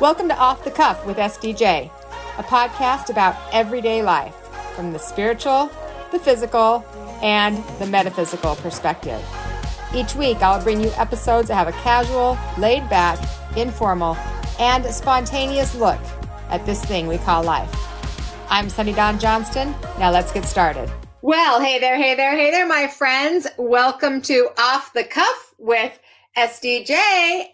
Welcome to Off the Cuff with SDJ, a podcast about everyday life from the spiritual, the physical, and the metaphysical perspective. Each week, I'll bring you episodes that have a casual, laid back, informal, and spontaneous look at this thing we call life. I'm Sunny Dawn Johnston. Now let's get started. Well, hey there, hey there, hey there, my friends. Welcome to Off the Cuff with SDJ,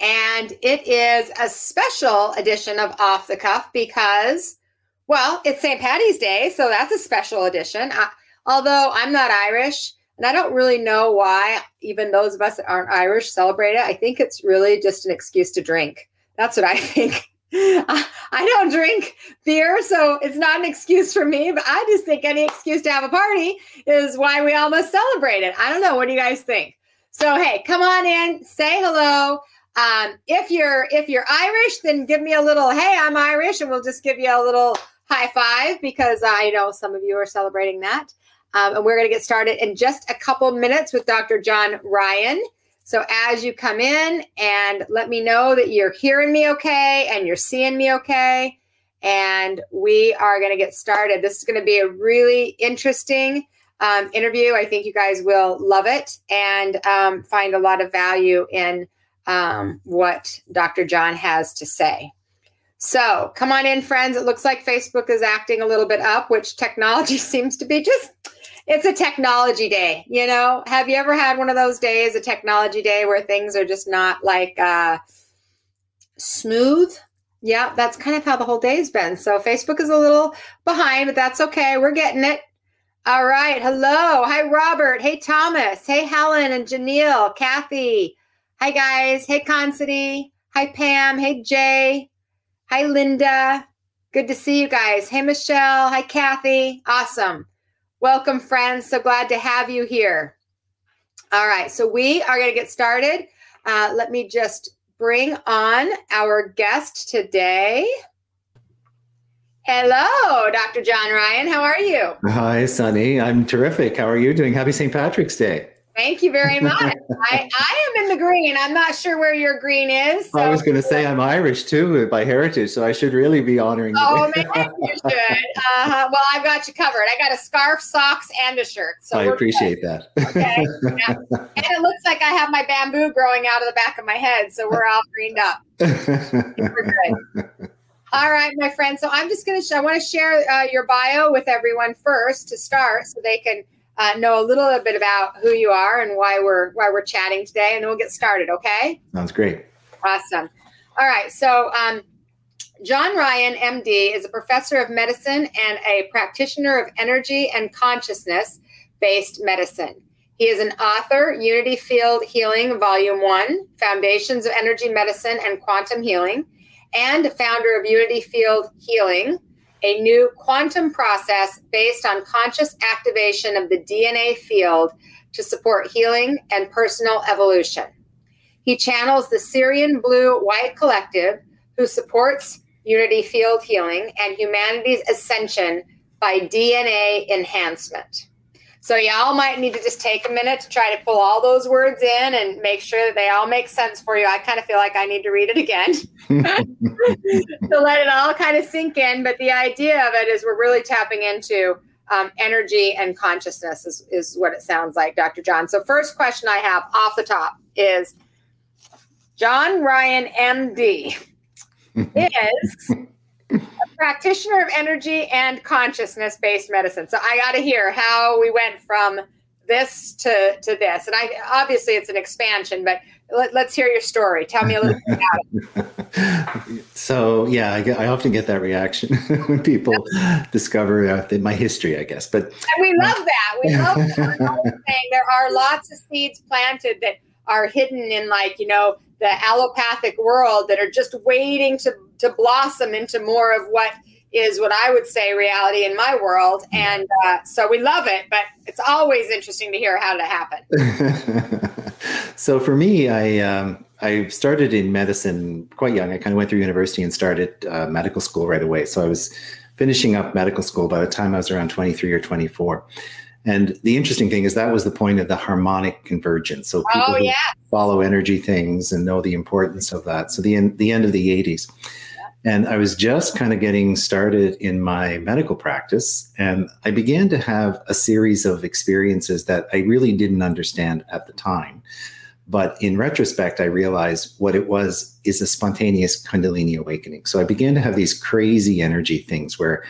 and it is a special edition of Off the Cuff because, well, it's St. Patty's Day, so that's a special edition. I, although I'm not Irish, and I don't really know why even those of us that aren't Irish celebrate it. I think it's really just an excuse to drink. That's what I think. I, don't drink beer, so it's not an excuse for me, but I just think any excuse to have a party is why we all must celebrate it. I don't know. What do you guys think? So hey, come on in, say hello. Um, if you're if you're Irish, then give me a little hey, I'm Irish, and we'll just give you a little high five because I know some of you are celebrating that. Um, and we're going to get started in just a couple minutes with Dr. John Ryan. So as you come in and let me know that you're hearing me okay and you're seeing me okay. And we are going to get started. This is going to be a really interesting um, interview. I think you guys will love it and um, find a lot of value in um, what Dr. John has to say. So come on in, friends. It looks like Facebook is acting a little bit up, which technology seems to be just. It's a technology day, you know. Have you ever had one of those days, a technology day, where things are just not like uh, smooth? Yeah, that's kind of how the whole day's been. So Facebook is a little behind, but that's okay. We're getting it. All right. Hello. Hi, Robert. Hey, Thomas. Hey, Helen and Janelle, Kathy. Hi, guys. Hey, Considy. Hi, Pam. Hey, Jay. Hi, Linda. Good to see you guys. Hey, Michelle. Hi, Kathy. Awesome. Welcome, friends. So glad to have you here. All right. So we are going to get started. Uh, let me just bring on our guest today. Hello, Dr. John Ryan. How are you? Hi, Sunny. I'm terrific. How are you doing? Happy St. Patrick's Day. Thank you very much. I, I am in the green. I'm not sure where your green is. So. I was going to say I'm Irish too by heritage, so I should really be honoring you. Oh, man, you should. Uh-huh. Well, I've got you covered. I got a scarf, socks, and a shirt. So I appreciate good. that. Okay. Yeah. And it looks like I have my bamboo growing out of the back of my head, so we're all greened up. we're good. All right, my friend. So I'm just going to, sh- I want to share uh, your bio with everyone first to start so they can uh, know a little bit about who you are and why we're, why we're chatting today. And then we'll get started. Okay. Sounds great. Awesome. All right. So, um, John Ryan, MD, is a professor of medicine and a practitioner of energy and consciousness based medicine. He is an author, Unity Field Healing, Volume 1, Foundations of Energy Medicine and Quantum Healing and a founder of Unity Field Healing, a new quantum process based on conscious activation of the DNA field to support healing and personal evolution. He channels the Sirian Blue White Collective, who supports Unity Field Healing and humanity's ascension by DNA enhancement. So, y'all might need to just take a minute to try to pull all those words in and make sure that they all make sense for you. I kind of feel like I need to read it again to let it all kind of sink in. But the idea of it is we're really tapping into um, energy and consciousness, is, is what it sounds like, Dr. John. So, first question I have off the top is John Ryan, MD, is practitioner of energy and consciousness based medicine. So I got to hear how we went from this to to this, and I obviously it's an expansion, but let, us hear your story. Tell me a little bit about it. So yeah, I, get, I often get that reaction when people discover uh, my history, I guess. But and we love that. We love that. there are lots of seeds planted that are hidden in like you know the allopathic world that are just waiting to to blossom into more of what is what I would say reality in my world. And uh, so we love it, but it's always interesting to hear how to happen. so for me, I um, I started in medicine quite young. I kind of went through university and started uh, medical school right away. So I was finishing up medical school by the time I was around 23 or 24. And the interesting thing is that was the point of the harmonic convergence. So people oh, yeah. follow energy things and know the importance of that. So the the end of the 80s. And I was just kind of getting started in my medical practice. And I began to have a series of experiences that I really didn't understand at the time. But in retrospect, I realized what it was is a spontaneous Kundalini awakening. So I began to have these crazy energy things where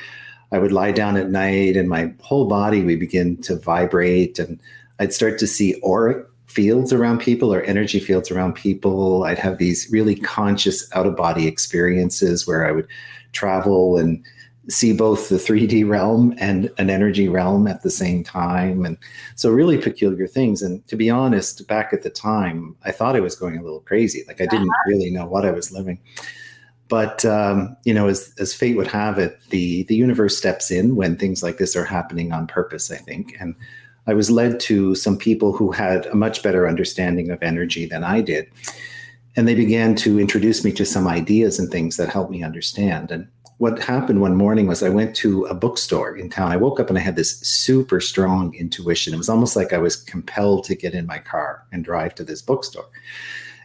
I would lie down at night and my whole body would begin to vibrate and I'd start to see auric fields around people or energy fields around people. I'd have these really conscious out of body experiences where I would travel and see both the 3D realm and an energy realm at the same time. And so, really peculiar things. And to be honest, back at the time, I thought I was going a little crazy. Like, I didn't uh-huh. really know what I was living. But um, you know, as as fate would have it, the the universe steps in when things like this are happening on purpose. I think, and I was led to some people who had a much better understanding of energy than I did. And they began to introduce me to some ideas and things that helped me understand. And what happened one morning was I went to a bookstore in town. I woke up and I had this super strong intuition. It was almost like I was compelled to get in my car and drive to this bookstore.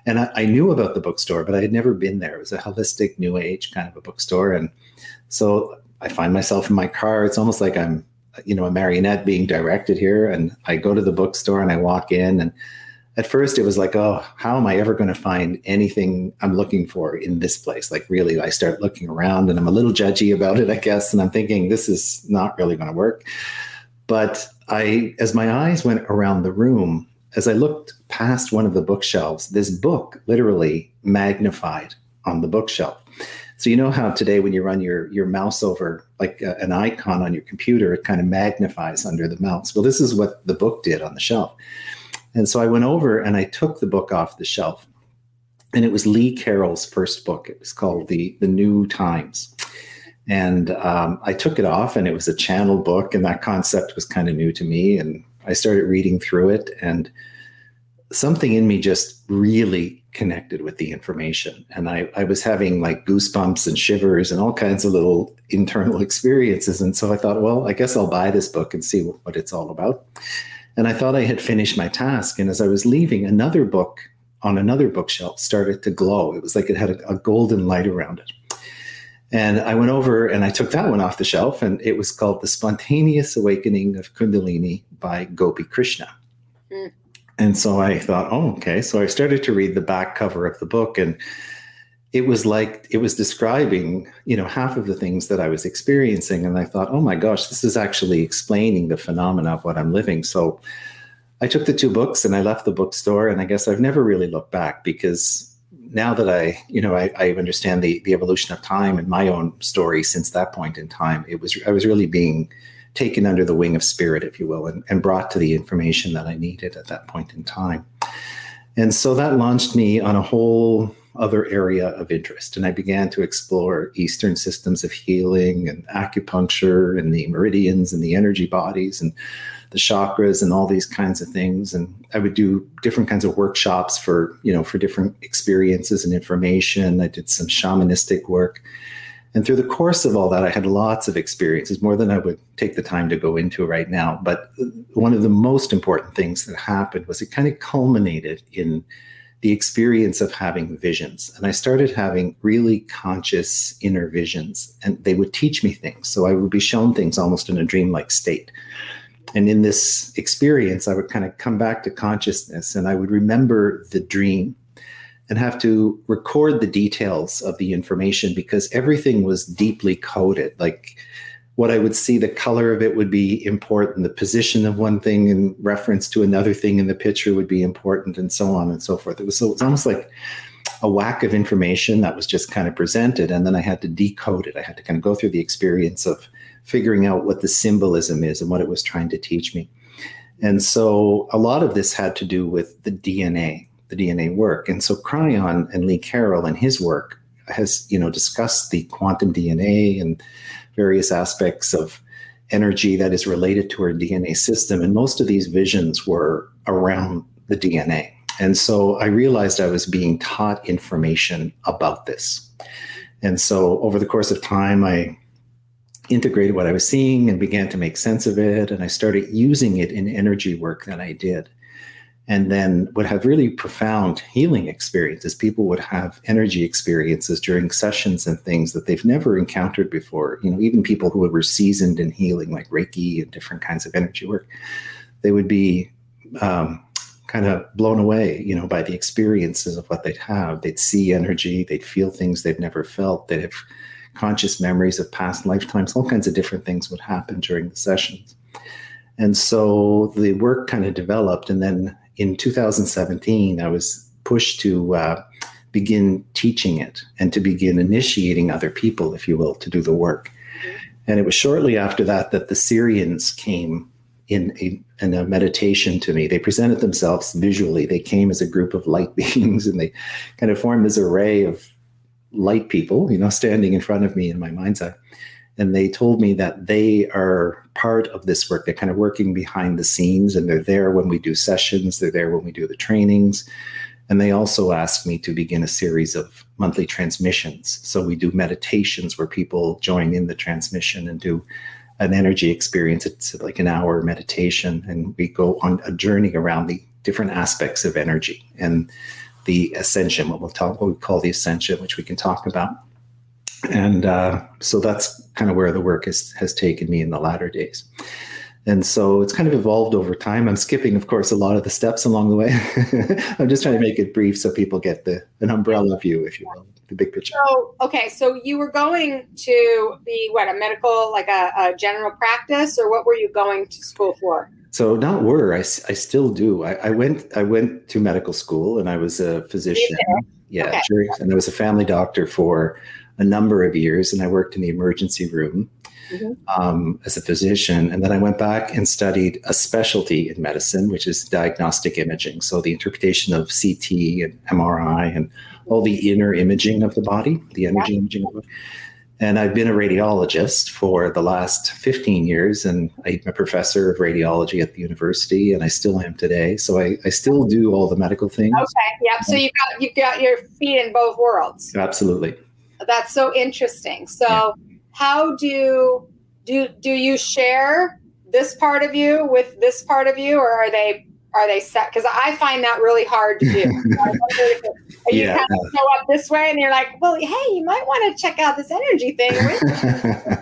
And I, I knew about the bookstore, but I had never been there. It was a holistic, new age kind of a bookstore. And so I find myself in my car. It's almost like I'm you know a marionette being directed here and i go to the bookstore and i walk in and at first it was like oh how am i ever going to find anything i'm looking for in this place? Like really i start looking around and i'm a little judgy about it i guess and i'm thinking this is not really going to work. But i as my eyes went around the room as i looked past one of the bookshelves this book literally magnified on the bookshelf so you know how today when you run your your mouse over like a, an icon on your computer, it kind of magnifies under the mouse. Well, this is what the book did on the shelf. And so I went over and I took the book off the shelf. And it was Lee Carroll's first book. It was called The, the End Times. And um, I took it off, and it was a channel book, and that concept was kind of new to me. And I started reading through it, and something in me just really connected with the information. And I, I was having like goosebumps and shivers and all kinds of little internal experiences. And so I thought, well, I guess I'll buy this book and see what it's all about. And I thought I had finished my task. And as I was leaving, another book on another bookshelf started to glow. It was like it had a, a golden light around it. And I went over and I took that one off the shelf, and it was called The Spontaneous Awakening of Kundalini by Gopi Krishna. Mm. And so I thought, oh, okay. So I started to read the back cover of the book and it was like it was describing, you know, half of the things that I was experiencing. And I thought, oh my gosh, this is actually explaining the phenomena of what I'm living. So I took the two books and I left the bookstore. And I guess I've never really looked back because now that I, you know, I, I understand the the evolution of time and my own story since that point in time, it was I was really being taken under the wing of spirit, if you will, and, and brought to the information that I needed at that point in time. And so that launched me on a whole other area of interest. And I began to explore Eastern systems of healing and acupuncture and the meridians and the energy bodies and the chakras and all these kinds of things. And I would do different kinds of workshops for, you know, for different experiences and information. I did some shamanistic work. And through the course of all that, I had lots of experiences, more than I would take the time to go into right now. But one of the most important things that happened was it kind of culminated in the experience of having visions. And I started having really conscious inner visions, and they would teach me things. So I would be shown things almost in a dreamlike state. And in this experience, I would kind of come back to consciousness and I would remember the dream and have to record the details of the information because everything was deeply coded. Like what I would see, the color of it would be important, the position of one thing in reference to another thing in the picture would be important, and so on and so forth. It was, so it was almost like a whack of information that was just kind of presented, and then I had to decode it. I had to kind of go through the experience of figuring out what the symbolism is and what it was trying to teach me. And so a lot of this had to do with the DNA the DNA work. And so Kryon and Lee Carroll and his work has, you know, discussed the quantum DNA and various aspects of energy that is related to our DNA system. And most of these visions were around the DNA. And so I realized I was being taught information about this. And so over the course of time, I integrated what I was seeing and began to make sense of it. And I started using it in energy work that I did. And then would have really profound healing experiences. People would have energy experiences during sessions and things that they've never encountered before. You know, even people who were seasoned in healing, like Reiki and different kinds of energy work, they would be um, kind of blown away, you know, by the experiences of what they'd have. They'd see energy, they'd feel things they've never felt, they'd have conscious memories of past lifetimes, all kinds of different things would happen during the sessions. And so the work kind of developed, and then in 2017, I was pushed to uh, begin teaching it and to begin initiating other people, if you will, to do the work. And it was shortly after that that the Sirians came in a, in a meditation to me. They presented themselves visually. They came as a group of light beings and they kind of formed this array of light people, you know, standing in front of me in my mind's eye and they told me that they are part of this work. They're kind of working behind the scenes and they're there when we do sessions, they're there when we do the trainings. And they also asked me to begin a series of monthly transmissions. So we do meditations where people join in the transmission and do an energy experience. It's like an hour meditation, and we go on a journey around the different aspects of energy and the ascension, what we'll talk, what we call the ascension, which we can talk about and uh, so that's kind of where the work has has taken me in the latter days. And so it's kind of evolved over time. I'm skipping of course a lot of the steps along the way. I'm just trying to make it brief so people get the an umbrella view if you will the big picture. So okay so you were going to be what a medical like a, a general practice or what were you going to school for? So not were I, I still do. I, I went i went to medical school and i was a physician. Yeah okay. and i was a family doctor for a number of years, and I worked in the emergency room mm-hmm. um, as a physician. And then I went back and studied a specialty in medicine, which is diagnostic imaging. So the interpretation of CT and MRI and all the inner imaging of the body, the energy yeah. imaging. And I've been a radiologist for the last 15 years, and I'm a professor of radiology at the university, and I still am today. So I, I still do all the medical things. Okay, yeah. So you got you got your feet in both worlds. Absolutely. That's so interesting. So, how do do do you share this part of you with this part of you, or are they are they set? Because I find that really hard to do. are you yeah. kind of show up this way, and you're like, well, hey, you might want to check out this energy thing.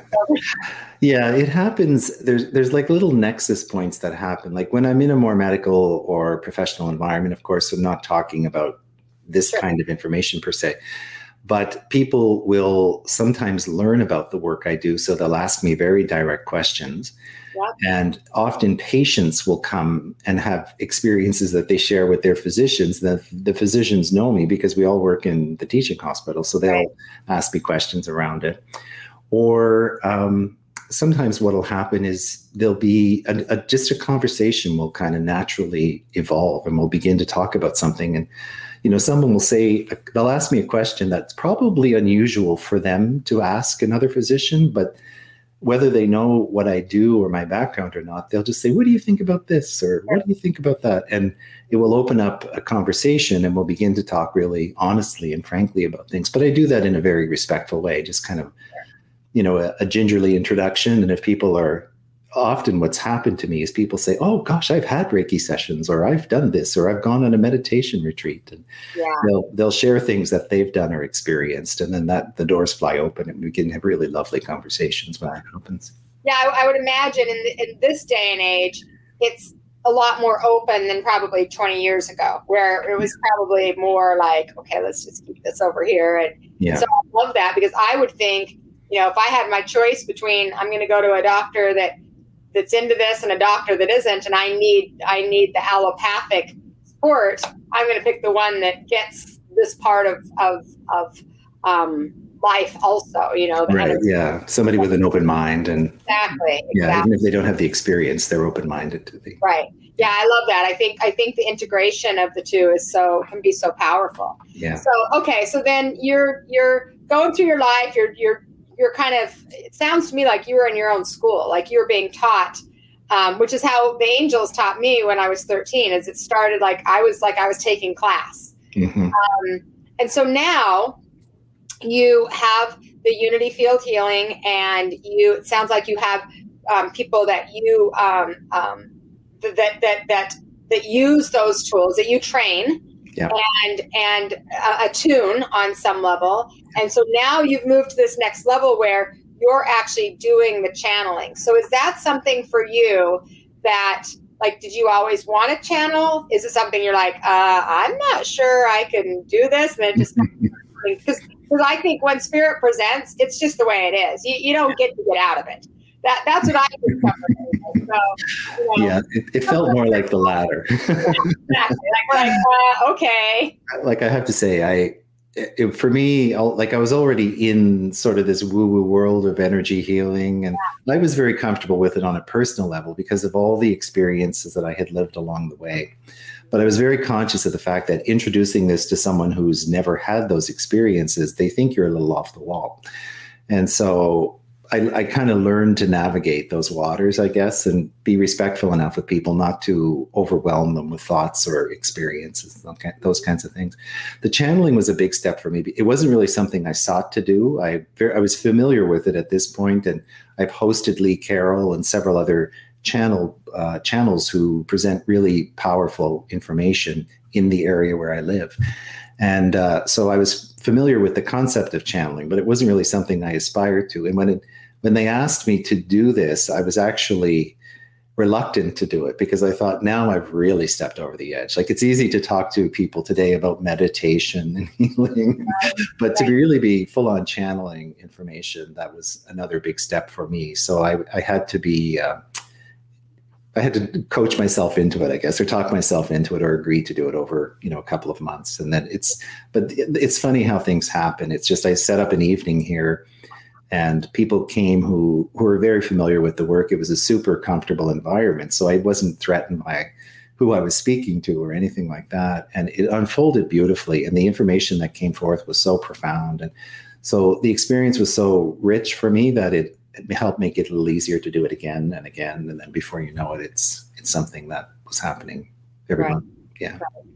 yeah, it happens. There's there's like little nexus points that happen. Like when I'm in a more medical or professional environment, of course, I'm not talking about this sure. kind of information per se but people will sometimes learn about the work I do. So they'll ask me very direct questions. Yep. And often patients will come and have experiences that they share with their physicians. The, the physicians know me because we all work in the teaching hospital. So they'll right. ask me questions around it. Or um, sometimes what will happen is there'll be a, a, just a conversation will kind of naturally evolve and we'll begin to talk about something. And you know, someone will say, they'll ask me a question that's probably unusual for them to ask another physician, but whether they know what I do or my background or not, they'll just say, What do you think about this? Or what do you think about that? And it will open up a conversation and we'll begin to talk really honestly and frankly about things. But I do that in a very respectful way, just kind of, you know, a, a gingerly introduction. And if people are often what's happened to me is people say, "Oh gosh, I've had Reiki sessions, or I've done this, or I've gone on a meditation retreat," and yeah. they'll they'll share things that they've done or experienced, and then that the doors fly open, and we can have really lovely conversations when that happens. Yeah, I, I would imagine in, in this day and age, it's a lot more open than probably 20 years ago, where it was probably more like, okay, let's just keep this over here. And yeah. so I love that because I would think, you know, if I had my choice between I'm going to go to a doctor that that's into this and a doctor that isn't, and I need I need the allopathic support, I'm going to pick the one that gets this part of of of um, life also. You know, right? Yeah, somebody with an open mind and exactly. Yeah, exactly. even if they don't have the experience, they're open minded to the right. Yeah, I love that. I think I think the integration of the two is so can be so powerful. Yeah. So okay, so then you're you're going through your life. You're you're you're kind of it sounds to me like you were in your own school like you were being taught um, which is how the angels taught me when i was 13 is it started like i was like i was taking class mm-hmm. um, and so now you have the unity field healing and you it sounds like you have um, people that you um, um, that that that that use those tools that you train yeah. and and uh, attune on some level. And so now you've moved to this next level where you're actually doing the channeling. So is that something for you that like did you always want to channel? Is it something you're like, uh, I'm not sure I can do this? And it just because because I think when spirit presents, it's just the way it is. You, you don't get to get out of it. That that's what I discovered. So, you know, yeah, it, it felt more like the latter. exactly. Like, like uh, okay. Like I have to say, I it, for me, like I was already in sort of this woo-woo world of energy healing, and yeah. I was very comfortable with it on a personal level because of all the experiences that I had lived along the way. But I was very conscious of the fact that introducing this to someone who's never had those experiences, they think you're a little off the wall. And so I, I kind of learned to navigate those waters, I guess, and be respectful enough with people not to overwhelm them with thoughts or experiences, those kinds of things. The channeling was a big step for me. It wasn't really something I sought to do. I, I was familiar with it at this point, and I've hosted Lee Carroll and several other channel uh, channels who present really powerful information in the area where I live. And uh, so I was familiar with the concept of channeling, but it wasn't really something I aspired to. And when it, when they asked me to do this, I was actually reluctant to do it because I thought now I've really stepped over the edge. Like it's easy to talk to people today about meditation and healing, but to really be full on channeling information, that was another big step for me. So I, I had to be uh, I had to coach myself into it, I guess, or talk myself into it, or agree to do it over, you know, a couple of months. And then it's, but it's funny how things happen. It's just I set up an evening here, and people came who who were very familiar with the work. It was a super comfortable environment, so I wasn't threatened by who I was speaking to or anything like that. And it unfolded beautifully, and the information that came forth was so profound, and so the experience was so rich for me that it it helped make it a little easier to do it again and again, and then before you know it, it's it's something that was happening every right. month. Yeah. Right.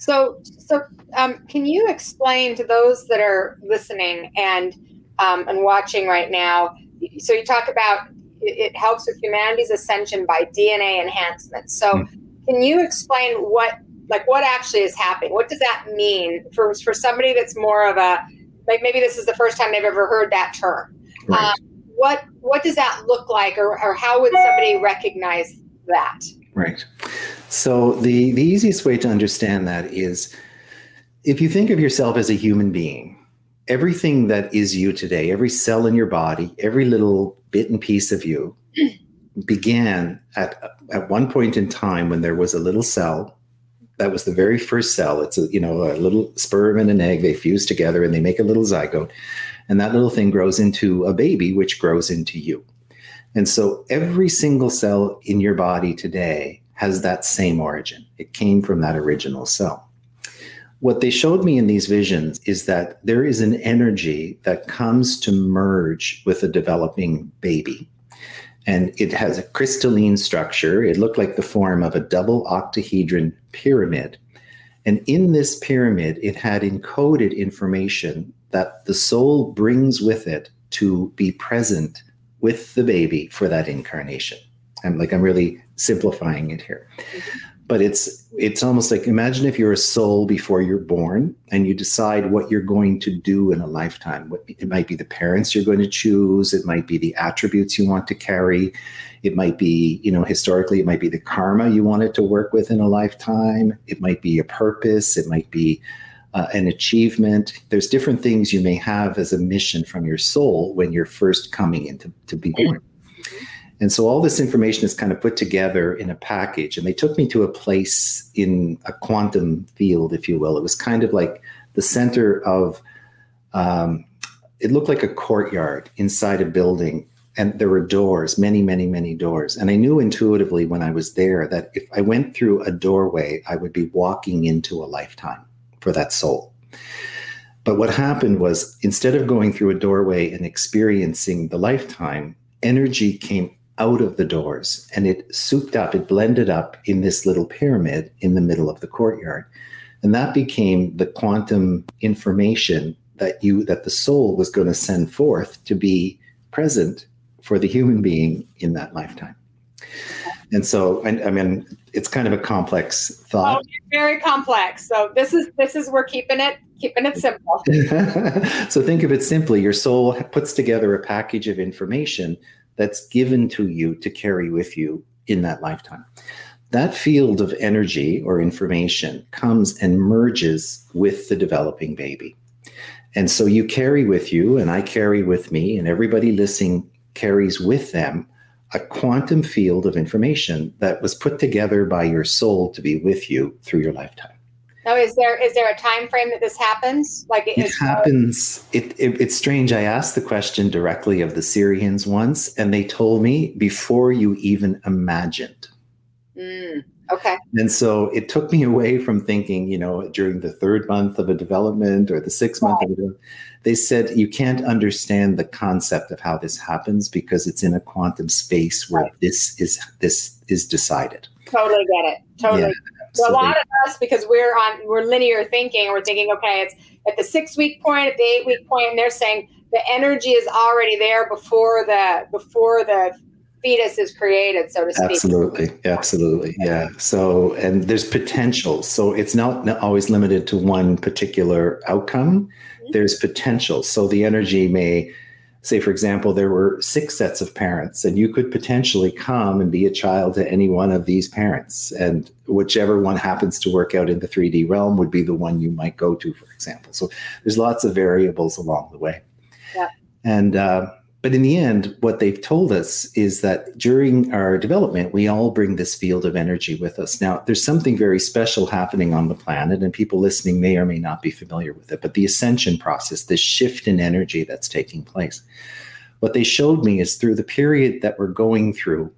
So, so um, can you explain to those that are listening and um, and watching right now? So you talk about it helps with humanity's ascension by DNA enhancement. So, mm. can you explain what like what actually is happening? What does that mean for for somebody that's more of a like maybe this is the first time they've ever heard that term. Right. Um, what what does that look like or, or how would somebody recognize that right so the the easiest way to understand that is if you think of yourself as a human being everything that is you today every cell in your body every little bit and piece of you began at at one point in time when there was a little cell that was the very first cell it's a you know a little sperm and an egg they fuse together and they make a little zygote and that little thing grows into a baby, which grows into you. And so every single cell in your body today has that same origin. It came from that original cell. What they showed me in these visions is that there is an energy that comes to merge with a developing baby. And it has a crystalline structure. It looked like the form of a double octahedron pyramid. And in this pyramid, it had encoded information that the soul brings with it to be present with the baby for that incarnation. I'm like I'm really simplifying it here. But it's it's almost like imagine if you're a soul before you're born and you decide what you're going to do in a lifetime. What it might be the parents you're going to choose, it might be the attributes you want to carry, it might be, you know, historically it might be the karma you wanted to work with in a lifetime, it might be a purpose, it might be uh, an achievement. There's different things you may have as a mission from your soul when you're first coming into to be born. And so all this information is kind of put together in a package. And they took me to a place in a quantum field, if you will. It was kind of like the center of, um, it looked like a courtyard inside a building. And there were doors, many, many, many doors. And I knew intuitively when I was there that if I went through a doorway, I would be walking into a lifetime for that soul. But what happened was instead of going through a doorway and experiencing the lifetime, energy came out of the doors and it souped up, it blended up in this little pyramid in the middle of the courtyard. And that became the quantum information that you that the soul was going to send forth to be present for the human being in that lifetime. And so, I, I, mean, it's kind of a complex thought. Oh, very complex. So this is this is we're keeping it keeping it simple. so think of it simply: your soul puts together a package of information that's given to you to carry with you in that lifetime. That field of energy or information comes and merges with the developing baby. And so you carry with you, and I carry with me, and everybody listening carries with them a quantum field of information that was put together by your soul to be with you through your lifetime. Now, is there is there a time frame that this happens? Like it, it happens. It, it, it's strange. I asked the question directly of the Sirians once, and they told me before you even imagined. Mm, okay. And so it took me away from thinking, you know, during the third month of a development or the sixth month of a they said you can't understand the concept of how this happens because it's in a quantum space where right. this is this is decided. Totally get it. Totally. Yeah, so a lot of us, because we're on we're linear thinking, we're thinking, okay, it's at the six week point, at the eight week point, and they're saying the energy is already there before the before the fetus is created, so to speak. Absolutely, absolutely, yeah. So, and there's potential. So it's not always limited to one particular outcome. Mm-hmm. There's potential. So the energy may say, for example, there were six sets of parents, and you could potentially come and be a child to any one of these parents. And whichever one happens to work out in the 3D realm would be the one you might go to, for example. So there's lots of variables along the way. Yeah. And, uh, but in the end, what they've told us is that during our development, we all bring this field of energy with us. Now, there's something very special happening on the planet, and people listening may or may not be familiar with it, but the ascension process, this shift in energy that's taking place. What they showed me is through the period that we're going through,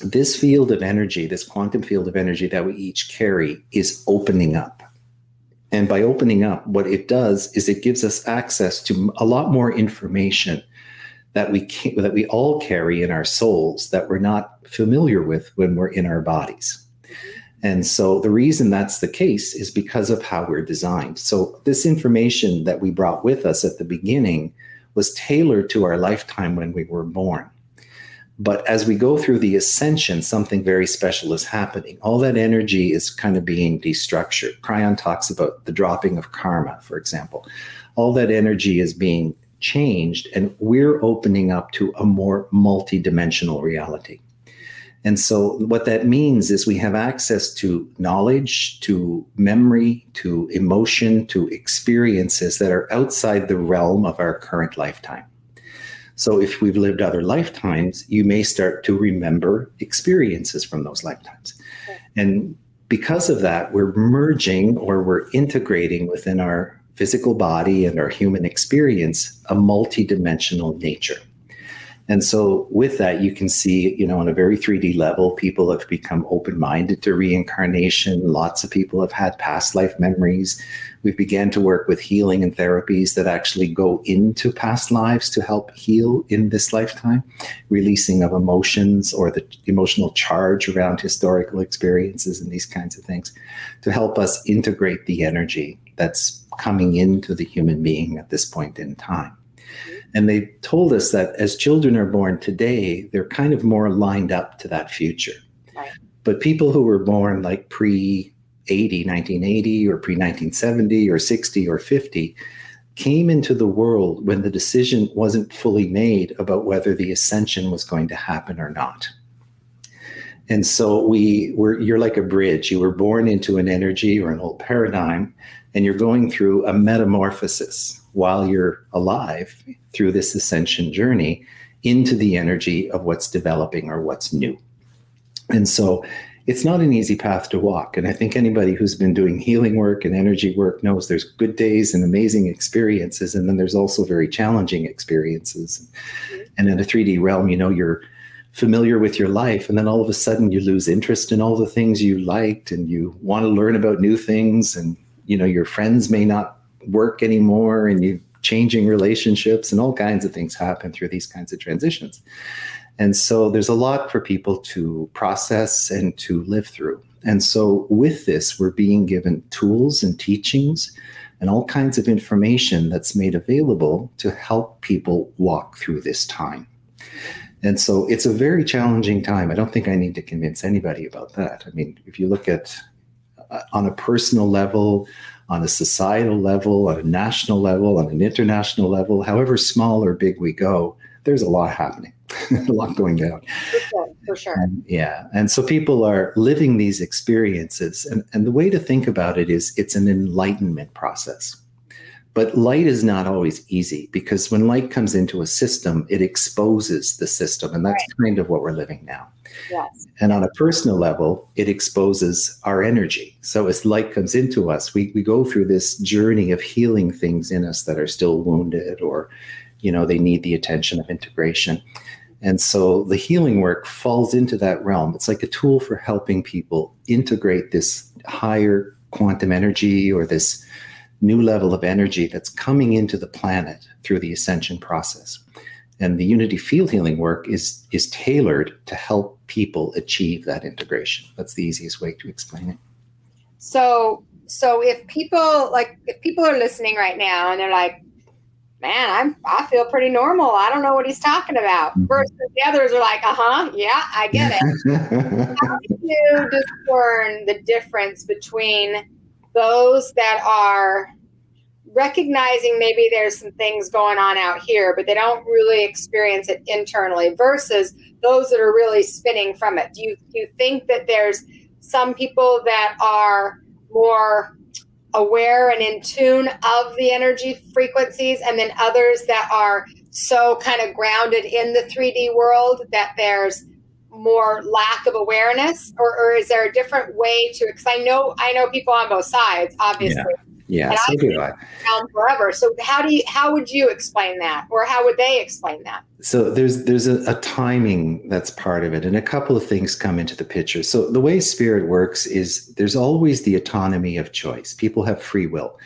this field of energy, this quantum field of energy that we each carry, is opening up. And by opening up, what it does is it gives us access to a lot more information that we that we all carry in our souls that we're not familiar with when we're in our bodies. And so the reason that's the case is because of how we're designed. So this information that we brought with us at the beginning was tailored to our lifetime when we were born. But as we go through the ascension, something very special is happening. All that energy is kind of being destructured. Kryon talks about the dropping of karma, for example. All that energy is being changed and we're opening up to a more multidimensional reality. And so, what that means is we have access to knowledge, to memory, to emotion, to experiences that are outside the realm of our current lifetime. So, if we've lived other lifetimes, you may start to remember experiences from those lifetimes. And because of that, we're merging or we're integrating within our physical body and our human experience a multidimensional nature. And so with that, you can see, you know, on a very 3D level, people have become open-minded to reincarnation. Lots of people have had past life memories. We've began to work with healing and therapies that actually go into past lives to help heal in this lifetime, releasing of emotions or the emotional charge around historical experiences and these kinds of things to help us integrate the energy that's coming into the human being at this point in time. And they told us that as children are born today, they're kind of more lined up to that future. Right. But people who were born like pre 80, 1980, or pre 1970, or 60, or 50 came into the world when the decision wasn't fully made about whether the ascension was going to happen or not. And so we were you're like a bridge. You were born into an energy or an old paradigm, and you're going through a metamorphosis while you're alive through this ascension journey into the energy of what's developing or what's new. And so it's not an easy path to walk. And I think anybody who's been doing healing work and energy work knows there's good days and amazing experiences. And then there's also very challenging experiences. And in a 3D realm, you know, you're familiar with your life. And then all of a sudden you lose interest in all the things you liked and you want to learn about new things. And, you know, your friends may not work anymore and you changing relationships and all kinds of things happen through these kinds of transitions. And so there's a lot for people to process and to live through. And so with this, we're being given tools and teachings and all kinds of information that's made available to help people walk through this time. And so it's a very challenging time. I don't think I need to convince anybody about that. I mean, if you look at uh, on a personal level, on a societal level, on a national level, on an international level, however small or big we go, there's a lot happening, a lot going down. For sure. For sure. And, yeah. And so people are living these experiences. And, and the way to think about it is it's an enlightenment process. But light is not always easy because when light comes into a system, it exposes the system. And that's right. kind of what we're living now. Yes. And on a personal level, it exposes our energy. So as light comes into us, we, we go through this journey of healing things in us that are still wounded or, you know, they need the attention of integration. And so the healing work falls into that realm. It's like a tool for helping people integrate this higher quantum energy or this new level of energy that's coming into the planet through the ascension process. And the unity field healing work is is tailored to help people achieve that integration. That's the easiest way to explain it. So so if people like if people are listening right now and they're like, man, I'm I feel pretty normal. I don't know what he's talking about. Mm-hmm. Versus the others are like, uh huh, yeah, I get it. How do you discern the difference between those that are recognizing maybe there's some things going on out here, but they don't really experience it internally versus those that are really spinning from it? Do you, do you think that there's some people that are more aware and in tune of the energy frequencies, and then others that are so kind of grounded in the 3D world that there's more lack of awareness or, or is there a different way to because i know i know people on both sides obviously yeah. Yeah, so do I. Forever. So how do you how would you explain that, or how would they explain that? So there's there's a, a, timing that's part of it, and a couple of things come into the picture. So the way spirit works is there's always the autonomy of choice. People have free will,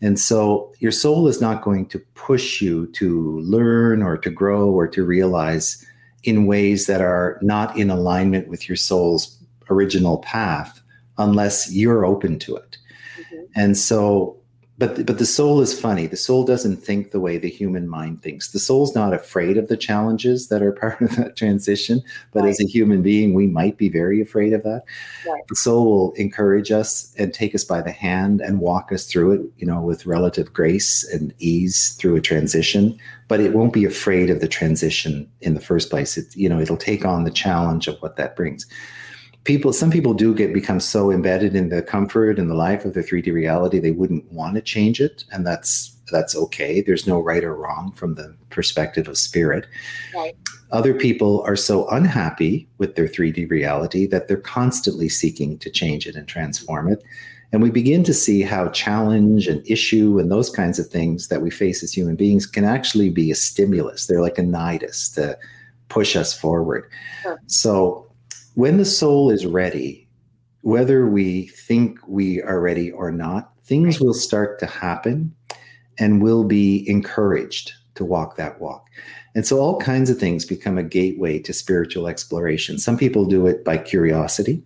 and so your soul is not going to push you to learn or to grow or to realize in ways that are not in alignment with your soul's original path unless you're open to it. Mm-hmm. And so, but but the soul is funny. The soul doesn't think the way the human mind thinks. The soul's not afraid of the challenges that are part of that transition. But right. as a human being, we might be very afraid of that. Right. The soul will encourage us and take us by the hand and walk us through it, you know, with relative grace and ease through a transition. But it won't be afraid of the transition in the first place. It, you know, it'll take on the challenge of what that brings people some people do get become so embedded in the comfort and the life of their 3d reality they wouldn't want to change it and that's that's okay. There's no right or wrong from the perspective of spirit. Right. other people are so unhappy with their 3d reality that they're constantly seeking to change it and transform it. And we begin to see how challenge and issue and those kinds of things that we face as human beings can actually be a stimulus. They're like a nidus to push us forward. Sure. so when the soul is ready, whether we think we are ready or not, things will start to happen and we'll be encouraged to walk that walk. And so all kinds of things become a gateway to spiritual exploration. Some people do it by curiosity.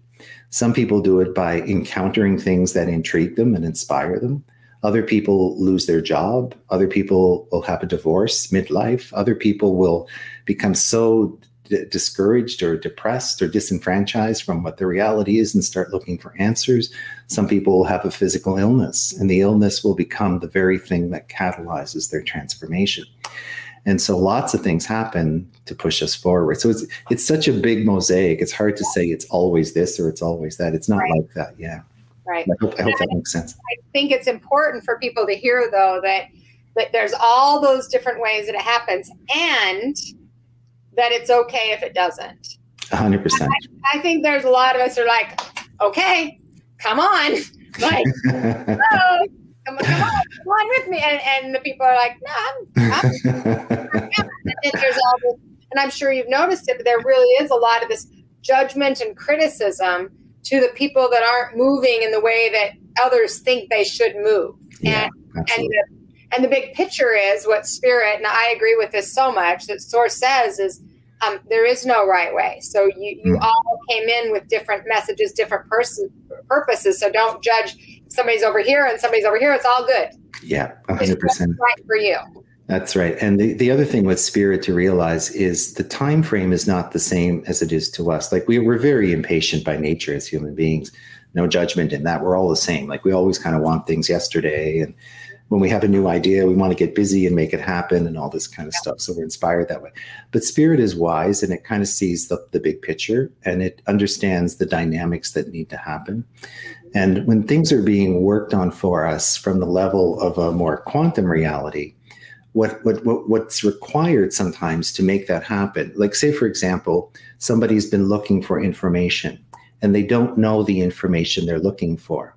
Some people do it by encountering things that intrigue them and inspire them. Other people lose their job. Other people will have a divorce midlife. Other people will become so d- discouraged or depressed or disenfranchised from what the reality is and start looking for answers. Some people will have a physical illness, and the illness will become the very thing that catalyzes their transformation. And so lots of things happen to push us forward. So it's it's such a big mosaic. It's hard to say it's always this or it's always that. It's not right. like that. Yeah. Right. I hope, I hope that makes sense. I think it's important for people to hear though that that there's all those different ways that it happens and that it's okay if it doesn't. 100%. I, I think there's a lot of us are like, okay, come on. Like, oh, come, on, come on, come on with me. And, and the people are like, no, I'm, I'm, and there's all this, and I'm sure you've noticed it, but there really is a lot of this judgment and criticism to the people that aren't moving in the way that others think they should move. Yeah, and, and the, and the big picture is what spirit, and I agree with this so much, that source says is um, there is no right way. So you, you mm. all came in with different messages, different person purposes. So don't judge somebody's over here and somebody's over here. It's all good. Yeah, 100%. right for you. That's right. And the, the other thing with spirit to realize is the time frame is not the same as it is to us. Like we, we're very impatient by nature as human beings. No judgment in that. We're all the same. Like we always kind of want things yesterday. And when we have a new idea, we want to get busy and make it happen and all this kind of stuff. So we're inspired that way. But spirit is wise and it kind of sees the, the big picture and it understands the dynamics that need to happen. Mm-hmm. And when things are being worked on for us from the level of a more quantum reality, what, what, what what's required sometimes to make that happen like say for example somebody's been looking for information and they don't know the information they're looking for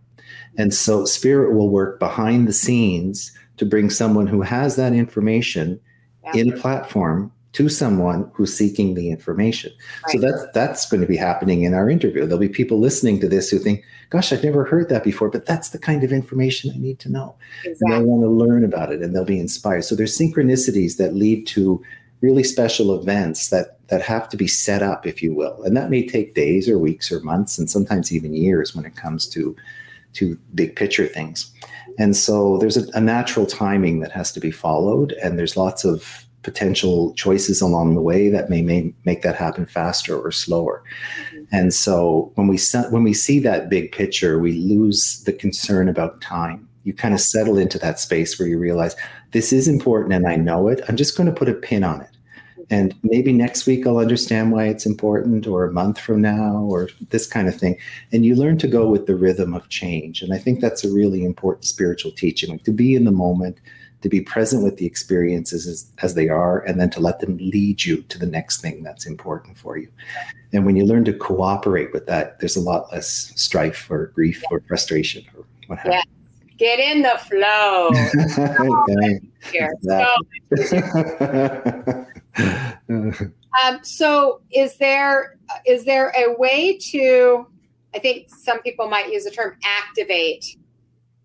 and so spirit will work behind the scenes to bring someone who has that information yeah. in platform to someone who's seeking the information. Right. So that's that's going to be happening in our interview. There'll be people listening to this who think, "Gosh, I've never heard that before," but that's the kind of information I need to know, exactly. and they want to learn about it, and they'll be inspired. So there's synchronicities that lead to really special events that that have to be set up, if you will, and that may take days or weeks or months, and sometimes even years when it comes to to big picture things. And so there's a, a natural timing that has to be followed, and there's lots of potential choices along the way that may, may make that happen faster or slower. And so when we when we see that big picture, we lose the concern about time. You kind of settle into that space where you realize this is important and I know it. I'm just going to put a pin on it. And maybe next week I'll understand why it's important, or a month from now, or this kind of thing. And you learn to go with the rhythm of change. And I think that's a really important spiritual teaching like to be in the moment, to be present with the experiences as, as they are, and then to let them lead you to the next thing that's important for you. And when you learn to cooperate with that, there's a lot less strife or grief or frustration or what have you. Get in the flow. um, so is there is there a way to I think some people might use the term activate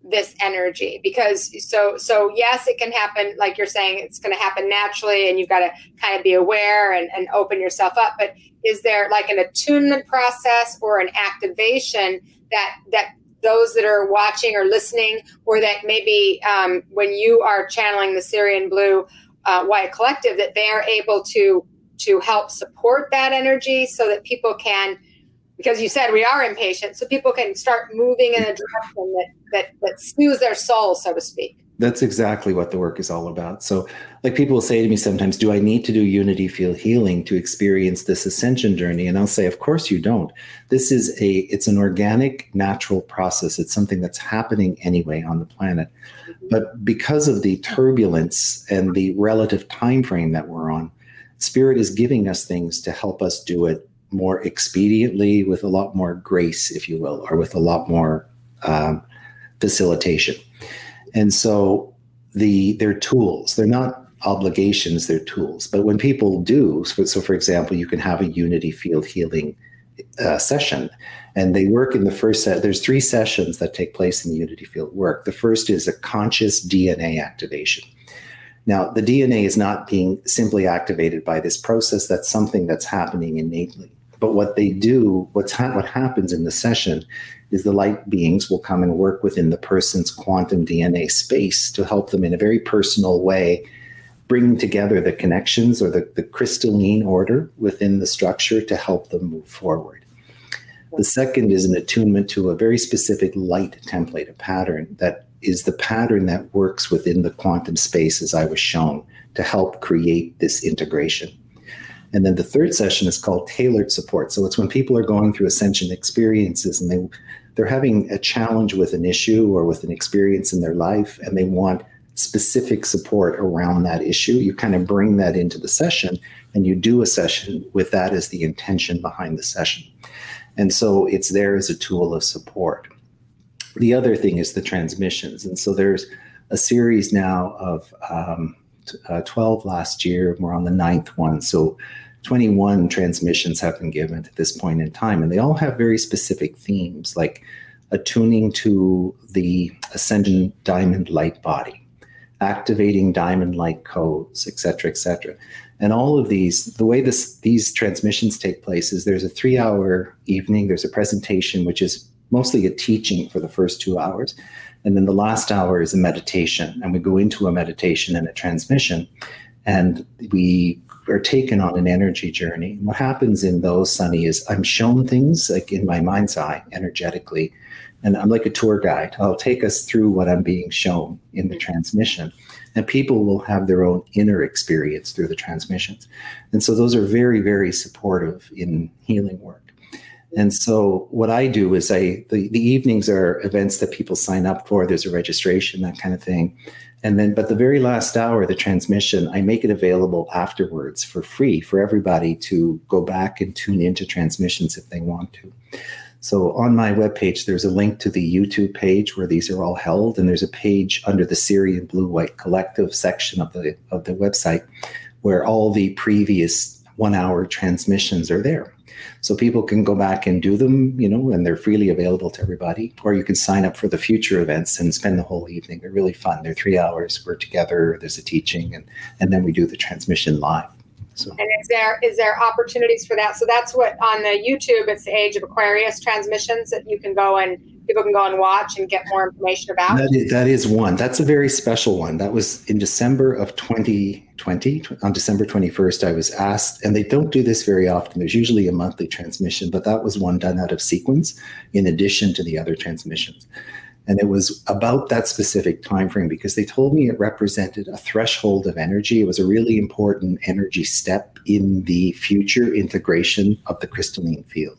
this energy because so so yes it can happen like you're saying it's going to happen naturally and you've got to kind of be aware and, and open yourself up but is there like an attunement process or an activation that that those that are watching or listening or that maybe um, when you are channeling the Sirian blue uh, white collective that they are able to to help support that energy so that people can because you said we are impatient, so people can start moving in a direction that that that soothes their soul, so to speak. That's exactly what the work is all about. So, like people will say to me sometimes, "Do I need to do unity field healing to experience this ascension journey?" And I'll say, "Of course you don't. This is a it's an organic, natural process. It's something that's happening anyway on the planet. But because of the turbulence and the relative time frame that we're on, Spirit is giving us things to help us do it more expediently, with a lot more grace, if you will, or with a lot more um, facilitation. And so the they're tools. They're not obligations. They're tools. But when people do, so, so for example, you can have a unity field healing uh, session, and they work in the first set. There's three sessions that take place in the unity field work. The first is a conscious DNA activation. Now, the DNA is not being simply activated by this process. That's something that's happening innately. But what they do, what's ha- what happens in the session is the light beings will come and work within the person's quantum DNA space to help them in a very personal way bring together the connections or the, the crystalline order within the structure to help them move forward. The second is an attunement to a very specific light template, a pattern that is the pattern that works within the quantum space as I was shown to help create this integration. And then the third session is called tailored support. So it's when people are going through ascension experiences and they they're having a challenge with an issue or with an experience in their life and they want specific support around that issue. You kind of bring that into the session and you do a session with that as the intention behind the session. And so it's there as a tool of support. The other thing is the transmissions. And so there's a series now of um, uh, 12 last year. We're on the ninth one. So 21 transmissions have been given at this point in time, and they all have very specific themes like attuning to the ascendant diamond light body, activating diamond light codes, etc., etc. And all of these, the way this these transmissions take place is there's a three-hour evening. There's a presentation which is mostly a teaching for the first two hours. And then the last hour is a meditation. And we go into a meditation and a transmission. And we are taken on an energy journey. And what happens in those, Sunny, is I'm shown things like in my mind's eye energetically. And I'm like a tour guide. I'll take us through what I'm being shown in the mm-hmm. transmission. And people will have their own inner experience through the transmissions. And so those are very, very supportive in healing work. And so what I do is I the, the evenings are events that people sign up for. There's a registration, that kind of thing. And then, but the very last hour, the transmission, I make it available afterwards for free for everybody to go back and tune into transmissions if they want to. So on my webpage, there's a link to the YouTube page where these are all held, and there's a page under the Sirian Blue White Collective section of the of the website where all the previous one hour transmissions are there. So people can go back and do them, you know, and they're freely available to everybody. Or you can sign up for the future events and spend the whole evening. They're really fun. They're three hours. We're together. There's a teaching, and and then we do the transmission live. So. And is there is there opportunities for that? So that's what on the YouTube. It's the Age of Aquarius transmissions that you can go and people can go and watch and get more information about. That is, that is one. That's a very special one. That was in December of 2020. On December 21st, I was asked, and they don't do this very often. There's usually a monthly transmission, but that was one done out of sequence in addition to the other transmissions and it was about that specific time frame because they told me it represented a threshold of energy. It was a really important energy step in the future integration of the crystalline field.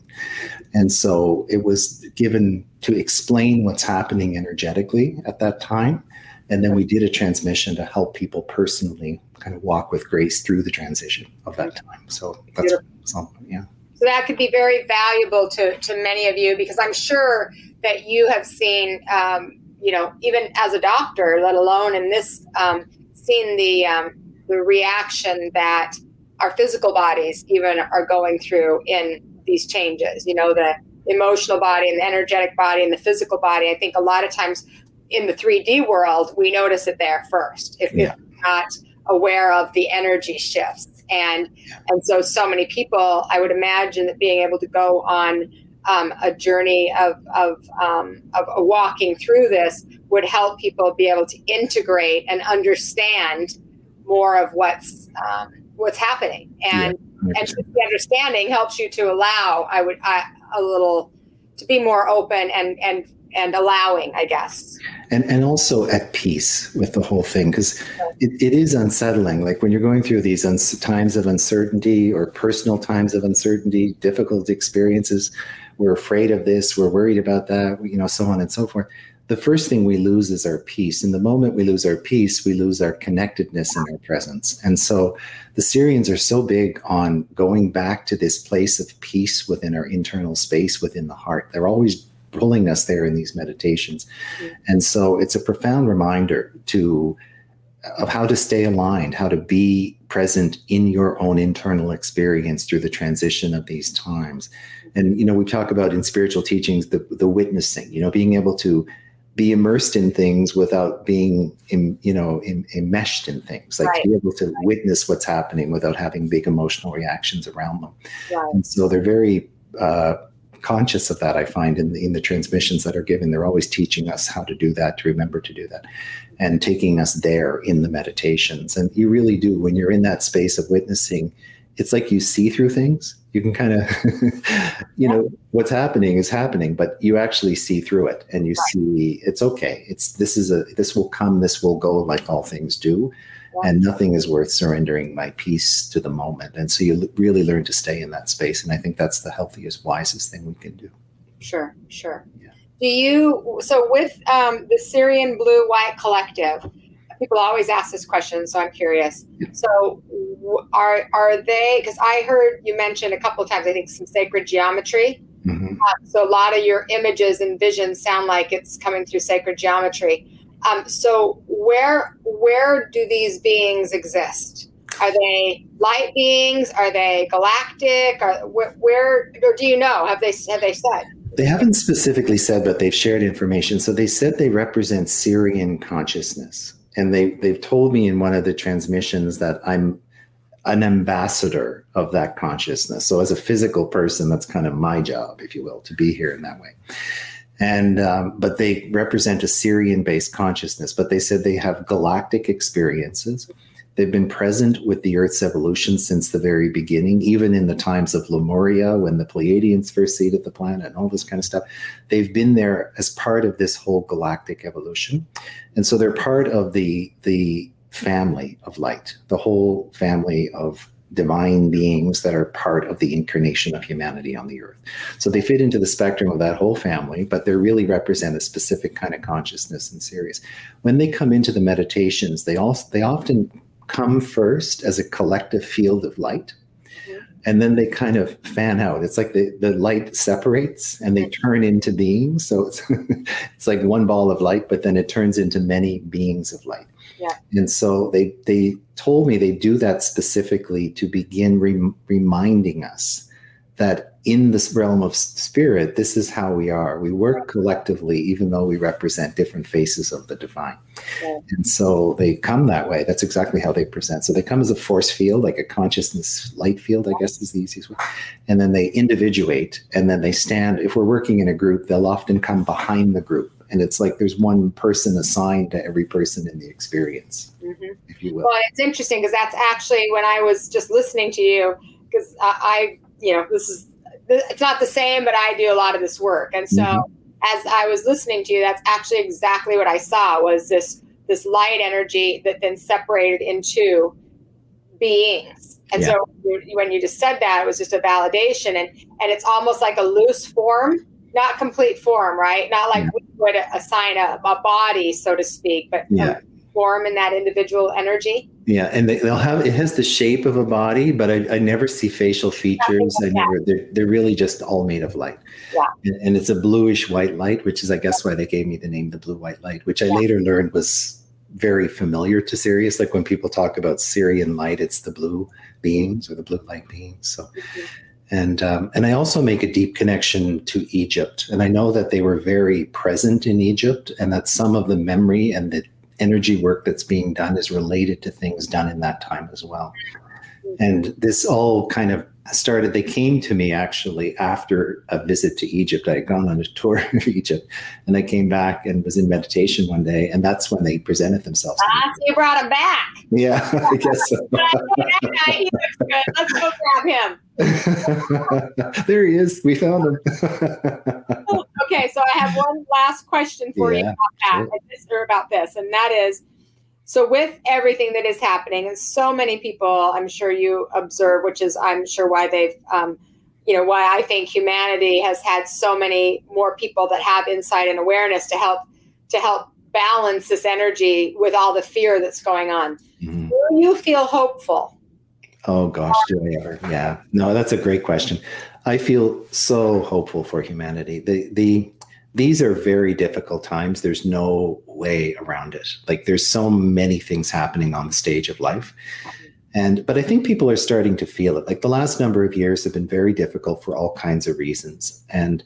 And so it was given to explain what's happening energetically at that time. And then we did a transmission to help people personally kind of walk with grace through the transition of that time. So that's something yeah so that could be very valuable to, to many of you because I'm sure that you have seen, um, you know, even as a doctor, let alone in this, um, seen the um, the reaction that our physical bodies even are going through in these changes. You know, the emotional body and the energetic body and the physical body. I think a lot of times in the 3D world, we notice it there first. If yeah. you're not aware of the energy shifts. And and so so many people i would imagine that being able to go on um, a journey of of, um, of walking through this would help people be able to integrate and understand more of what's um, what's happening. And yeah, and the understanding helps you to allow i would I, a little to be more open and and and allowing, I guess. And and also at peace with the whole thing because it, it is unsettling. Like when you're going through these uns- times of uncertainty or personal times of uncertainty, difficult experiences, we're afraid of this, we're worried about that, you know, so on and so forth. The first thing we lose is our peace. And the moment we lose our peace, we lose our connectedness and our presence. And so the Sirians are so big on going back to this place of peace within our internal space, within the heart. They're always pulling us there in these meditations. Mm-hmm. And so it's a profound reminder to of how to stay aligned, how to be present in your own internal experience through the transition of these times. And you know, we talk about in spiritual teachings the the witnessing, you know, being able to be immersed in things without being in, you know in, enmeshed in things like right. be able to witness what's happening without having big emotional reactions around them right. and so they're very uh, conscious of that. I find in the, in the transmissions that are given, they're always teaching us how to do that, to remember to do that, and taking us there in the meditations. And you really do when you're in that space of witnessing. It's like you see through things. You can kind of, you know, what's happening is happening, but you actually see through it, and you see it's okay. It's this is a this will come, this will go, like all things do and nothing is worth surrendering my peace to the moment. And so you really learn to stay in that space. And I think that's the healthiest, wisest thing we can do. Sure, sure. Yeah. Do you, so with um, the Sirian Blue White Collective, people always ask this question, so I'm curious. Yeah. So are, are they, because I heard you mention a couple of times, I think some sacred geometry. Mm-hmm. Uh, so a lot of your images and visions sound like it's coming through sacred geometry. Um, so where where do these beings exist? Are they light beings? Are they galactic? Are where, where or do you know? Have they have they said? They haven't specifically said, but they've shared information. So they said they represent Sirian consciousness, and they they've told me in one of the transmissions that I'm an ambassador of that consciousness. So as a physical person, that's kind of my job, if you will, to be here in that way. And um, but they represent a Sirian-based consciousness. But they said they have galactic experiences. They've been present with the Earth's evolution since the very beginning, even in the times of Lemuria when the Pleiadians first seeded the planet and all this kind of stuff. They've been there as part of this whole galactic evolution, and so they're part of the the family of light, the whole family of divine beings that are part of the incarnation of humanity on the earth. So they fit into the spectrum of that whole family, but they really represent a specific kind of consciousness in Sirius. When they come into the meditations, they also they often come first as a collective field of light. And then they kind of fan out. It's like the, the light separates and they turn into beings. So it's, it's like one ball of light, but then it turns into many beings of light. Yeah. And so they they told me they do that specifically to begin re- reminding us that in this realm of spirit, this is how we are. We work collectively, even though we represent different faces of the divine. Yeah. And so they come that way. That's exactly how they present. So they come as a force field, like a consciousness light field, I guess is the easiest way. And then they individuate and then they stand. If we're working in a group, they'll often come behind the group and it's like there's one person assigned to every person in the experience mm-hmm. if you will well it's interesting because that's actually when i was just listening to you because I, I, you know this is it's not the same but i do a lot of this work and so mm-hmm. as i was listening to you that's actually exactly what i saw was this this light energy that then separated into beings and yeah. so when you just said that it was just a validation and and it's almost like a loose form not complete form, right? Not like yeah. we would assign a, a, body, so to speak, but yeah. form in that individual energy. Yeah, and they, will have it has the shape of a body, but I, I never see facial features. I never they're, they're really just all made of light. Yeah, and, and, it's a bluish white light, which is I guess why they gave me the name the blue white light, which I yeah. later learned was very familiar to Sirius. Like when people talk about Sirian light, it's the blue beings or the blue light beings. So. Mm-hmm and um, and I also make a deep connection to Egypt, and I know that they were very present in Egypt, and that some of the memory and the energy work that's being done is related to things done in that time as well. And this all kind of started, they came to me actually after a visit to Egypt. I had gone on a tour of Egypt and I came back and was in meditation one day. And that's when they presented themselves. Ah, so you brought him back. Yeah, I guess so. he looks good. Let's go grab him. there he is. We found him. okay, so I have one last question for yeah, you about that, sure. or about this, and that is so, with everything that is happening, and so many people, I'm sure you observe, which is, I'm sure, why they've, um, you know, why I think humanity has had so many more people that have insight and awareness to help to help balance this energy with all the fear that's going on. Mm-hmm. Do you feel hopeful? Oh gosh, do I ever? Yeah, no, that's a great question. I feel so hopeful for humanity. The the these are very difficult times. There's no way around it. Like there's so many things happening on the stage of life. And but I think people are starting to feel it. Like the last number of years have been very difficult for all kinds of reasons. And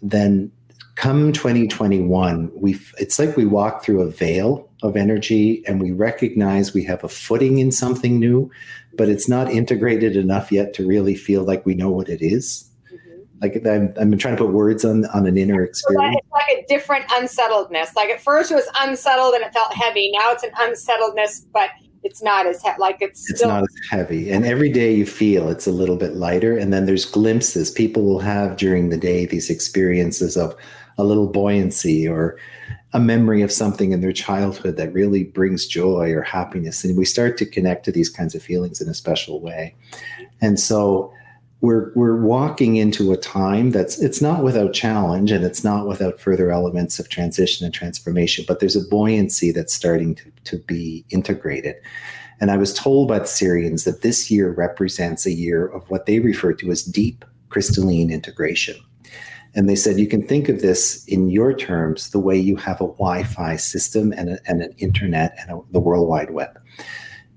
then come 2021, we it's like we walk through a veil of energy and we recognize we have a footing in something new, but it's not integrated enough yet to really feel like we know what it is mm-hmm. like I'm, I'm trying to put words on on an inner experience. It's like a different unsettledness. Like at first it was unsettled and it felt heavy. Now it's an unsettledness, but it's not as he- like it's. It's not as heavy, and every day you feel it's a little bit lighter. And then there's glimpses people will have during the day these experiences of a little buoyancy or a memory of something in their childhood that really brings joy or happiness, and we start to connect to these kinds of feelings in a special way. And so we're we're walking into a time that's it's not without challenge and it's not without further elements of transition and transformation but there's a buoyancy that's starting to, to be integrated. And i was told by the Sirians that this year represents a year of what they refer to as deep crystalline integration and they said you can think of this in your terms the way you have a wi-fi system and, a, and an internet and a, the world wide web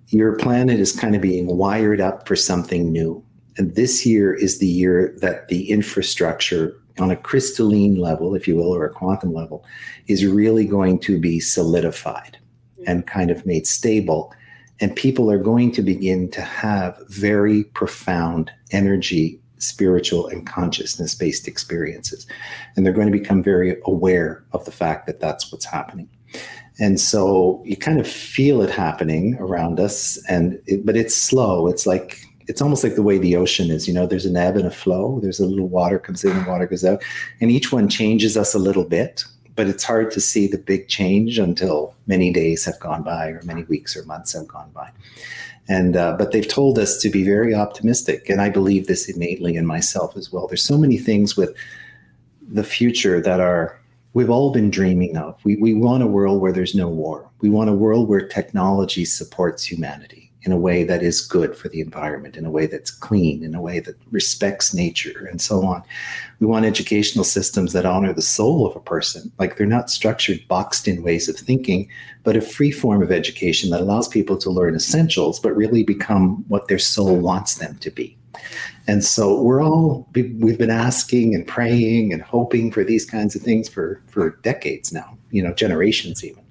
your planet is kind of being wired up for something new and this year is the year that the infrastructure on a crystalline level, if you will, or a quantum level, is really going to be solidified and kind of made stable. And people are going to begin to have very profound energy spiritual and consciousness based experiences. And they're going to become very aware of the fact that that's what's happening. And so you kind of feel it happening around us, and it, but it's slow. It's like it's almost like the way the ocean is. You know, there's an ebb and a flow. There's a little water comes in and water goes out, and each one changes us a little bit. But it's hard to see the big change until many days have gone by, or many weeks or months have gone by. And uh, but they've told us to be very optimistic, and I believe this innately in myself as well. There's so many things with the future that are we've all been dreaming of. We we want a world where there's no war. We want a world where technology supports humanity in a way that is good for the environment, in a way that's clean, in a way that respects nature, and so on. We want educational systems that honor the soul of a person. Like they're not structured, boxed in ways of thinking, but a free form of education that allows people to learn essentials, but really become what their soul wants them to be. And so we're all, we've been asking and praying and hoping for these kinds of things for, for decades now, you know, generations even.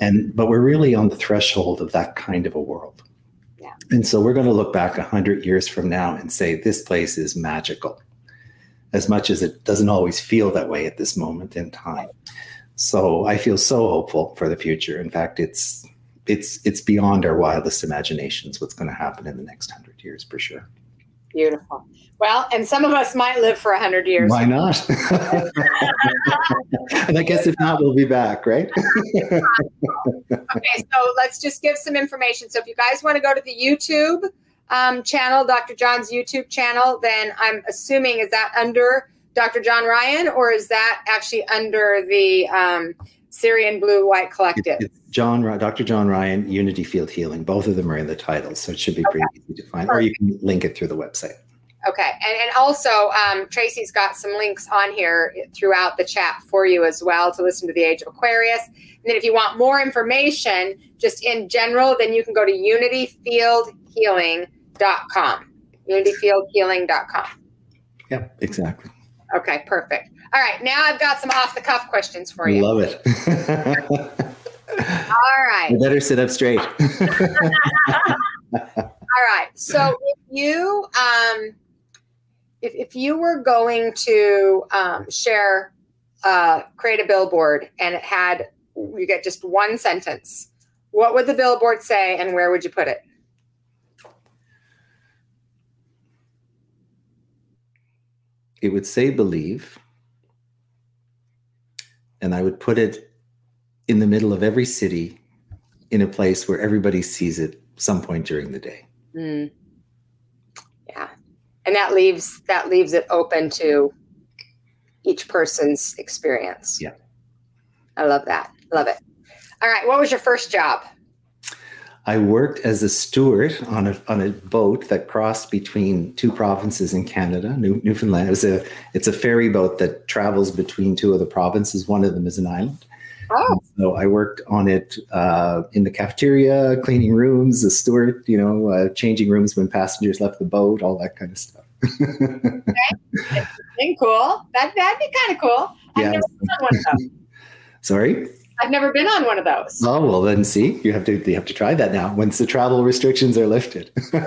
And, but we're really on the threshold of that kind of a world. And so we're going to look back 100 years from now and say, this place is magical, as much as it doesn't always feel that way at this moment in time. So I feel so hopeful for the future. In fact, it's it's it's beyond our wildest imaginations what's going to happen in the next 100 years for sure. Beautiful. Well, and some of us might live for 100 years. Why not? and I guess if not, we'll be back, right? okay, so let's just give some information. So if you guys want to go to the YouTube um, channel, Dr. John's YouTube channel, then I'm assuming is that under Dr. John Ryan or is that actually under the um, Sirian Blue White Collective? It's John, Dr. John Ryan, Unity Field Healing. Both of them are in the title, so it should be pretty easy to find, Perfect. or you can link it through the website. Okay, and and also um, Tracy's got some links on here throughout the chat for you as well to listen to the Age of Aquarius. And then if you want more information, just in general, then you can go to unityfieldhealing.com. Unityfieldhealing.com. Yep, exactly. Okay, perfect. All right, now I've got some off the cuff questions for you. Love it. All right. You better sit up straight. All right. So if you um if, if you were going to um, share, uh, create a billboard and it had, you get just one sentence, what would the billboard say and where would you put it? It would say believe. And I would put it in the middle of every city in a place where everybody sees it some point during the day. Mm Yeah. and that leaves that leaves it open to each person's experience yeah i love that love it all right what was your first job I worked as a steward on a on a boat that crossed between two provinces in Canada, New, Newfoundland. It was a it's a ferry boat that travels between two of the provinces. One of them is an island. Oh. So I worked on it uh, in the cafeteria, cleaning rooms, a steward, you know, uh, changing rooms when passengers left the boat, all that kind of stuff. okay. cool. That that'd be kind of cool. I've yeah. never been on one of those. Sorry. I've never been on one of those. Oh well, then see, you have to you have to try that now once the travel restrictions are lifted. All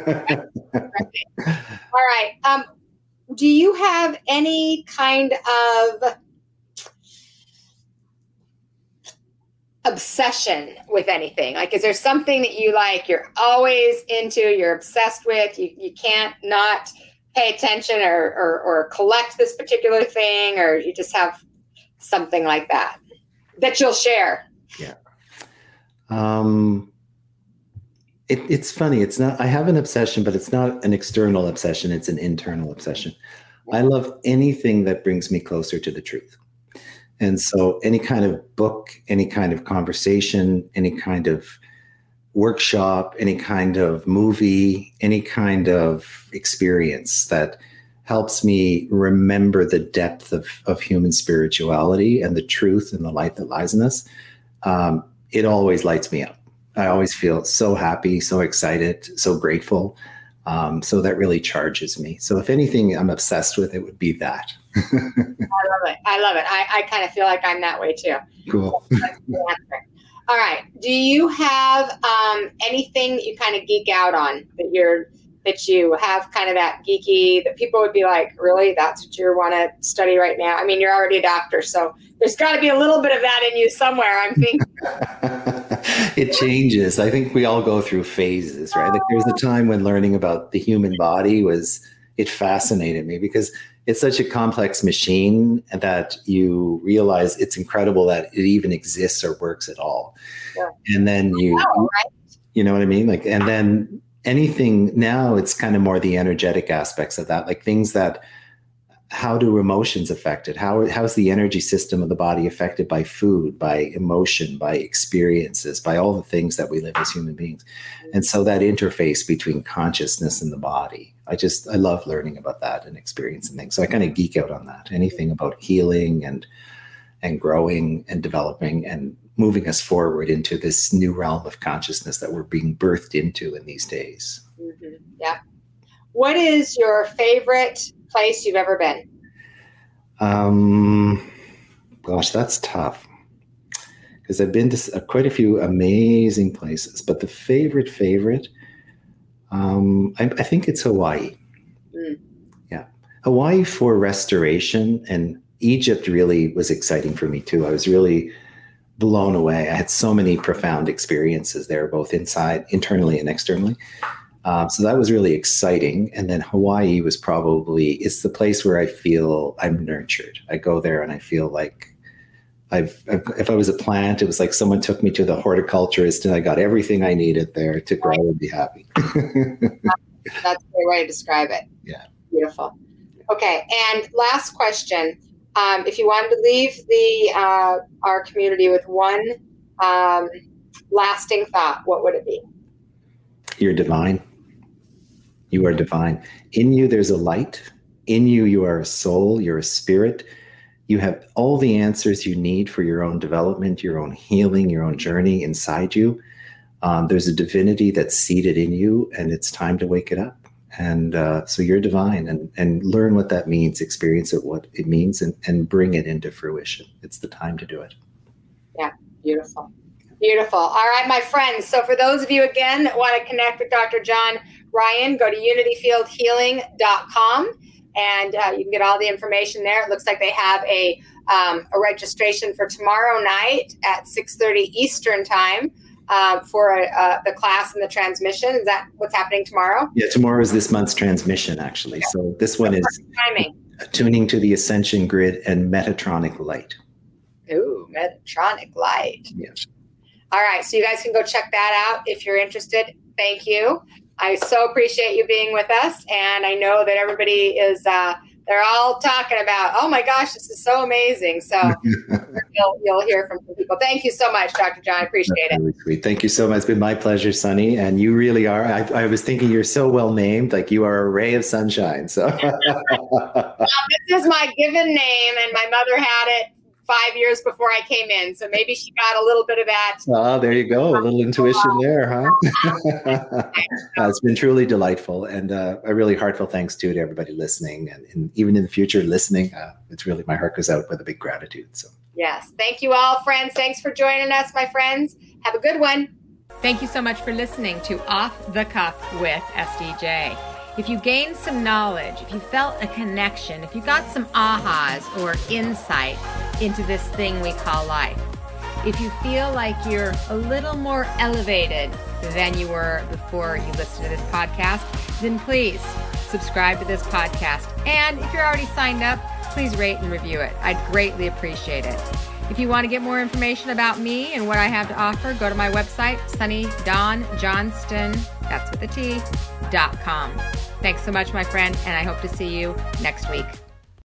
right. Um, do you have any kind of obsession with anything? Like, is there something that you like, you're always into, you're obsessed with, you, you can't not pay attention or, or, or collect this particular thing, or you just have something like that that you'll share? Yeah. Um, it, it's funny. It's not, I have an obsession, but it's not an external obsession. It's an internal obsession. I love anything that brings me closer to the truth. And so, any kind of book, any kind of conversation, any kind of workshop, any kind of movie, any kind of experience that helps me remember the depth of, of human spirituality and the truth and the light that lies in us, um, it always lights me up. I always feel so happy, so excited, so grateful. Um, so that really charges me. So if anything I'm obsessed with, it would be that. I love it. I love it. I, I kind of feel like I'm that way too. Cool. All right. Do you have um, anything that you kind of geek out on that you're that you have kind of that geeky that people would be like, really, that's what you want to study right now? I mean, you're already a doctor, so there's got to be a little bit of that in you somewhere. I'm thinking. it changes. I think we all go through phases, right? Like there's a time when learning about the human body was it fascinated me because it's such a complex machine that you realize it's incredible that it even exists or works at all. Yeah. And then you, right? you know what I mean? Like, and then anything now it's kind of more the energetic aspects of that like things that how do emotions affect it? How how's the energy system of the body affected by food by emotion by experiences by all the things that we live as human beings? And so that interface between consciousness and the body i just i love learning about that and experiencing things. So i kind of geek out on that. Anything about healing and and growing and developing and moving us forward into this new realm of consciousness that we're being birthed into in these days. Mm-hmm. Yeah. What is your favorite place you've ever been? Um, gosh, that's tough because I've been to quite a few amazing places, but the favorite, favorite, um, I, I think it's Hawaii. Mm. Yeah. Hawaii for restoration and Egypt really was exciting for me too. I was really blown away. I had so many profound experiences there, both inside, internally, and externally. Um, so that was really exciting. And then Hawaii was probably it's the place where I feel I'm nurtured. I go there and I feel like I've, I've, if I was a plant, it was like someone took me to the horticulturist and I got everything I needed there to grow and be happy. That's a great way to describe it. Yeah. Beautiful. Okay. And last question um, if you wanted to leave the uh, our community with one um, lasting thought, what would it be? You're divine. You are divine. In you, there's a light. In you, you are a soul. You're a spirit. You have all the answers you need for your own development, your own healing, your own journey inside you. Um, there's a divinity that's seated in you, and it's time to wake it up and uh, so you're divine and and learn what that means experience it what it means and, and bring it into fruition. It's the time to do it. Yeah beautiful. Beautiful. All right my friends so for those of you again that want to connect with dr john ryan go to unityfieldhealing.com and uh, you can get all the information there. It looks like they have a um, a registration for tomorrow night at 6.30 eastern time uh, for uh, the class and the transmission. Is that what's happening tomorrow? Yeah, tomorrow is this month's transmission, actually. Yeah. So this one is timing. tuning to the Ascension Grid and Metatronic Light. Ooh, Metatronic Light. Yes. All right, so you guys can go check that out if you're interested. Thank you. I so appreciate you being with us, and I know that everybody is. Uh, they're all talking about, oh my gosh, this is so amazing. So you'll, you'll hear from some people. Thank you so much, Dr. John. I appreciate That's it. Really sweet. Thank you so much. It's been my pleasure, Sunny. And you really are. I, I was thinking you're so well named, like you are a ray of sunshine. So well, this is my given name, and my mother had it five years before I came in. So maybe she got a little bit of that. Oh, there you go. A little intuition there, huh? uh, it's been truly delightful. And uh, a really heartfelt thanks to, to everybody listening. And, and even in the future, listening, uh, it's really my heart goes out with a big gratitude. So, yes. Thank you all, friends. Thanks for joining us, my friends. Have a good one. Thank you so much for listening to Off the Cuff with SDJ. If you gained some knowledge, if you felt a connection, if you got some ahas or insight into this thing we call life, if you feel like you're a little more elevated than you were before you listened to this podcast, then please subscribe to this podcast. And if you're already signed up, please rate and review it. I'd greatly appreciate it. If you want to get more information about me and what I have to offer, go to my website, Sunny Dawn Johnston, that's with a T, dot com. Thanks so much, my friend, and I hope to see you next week.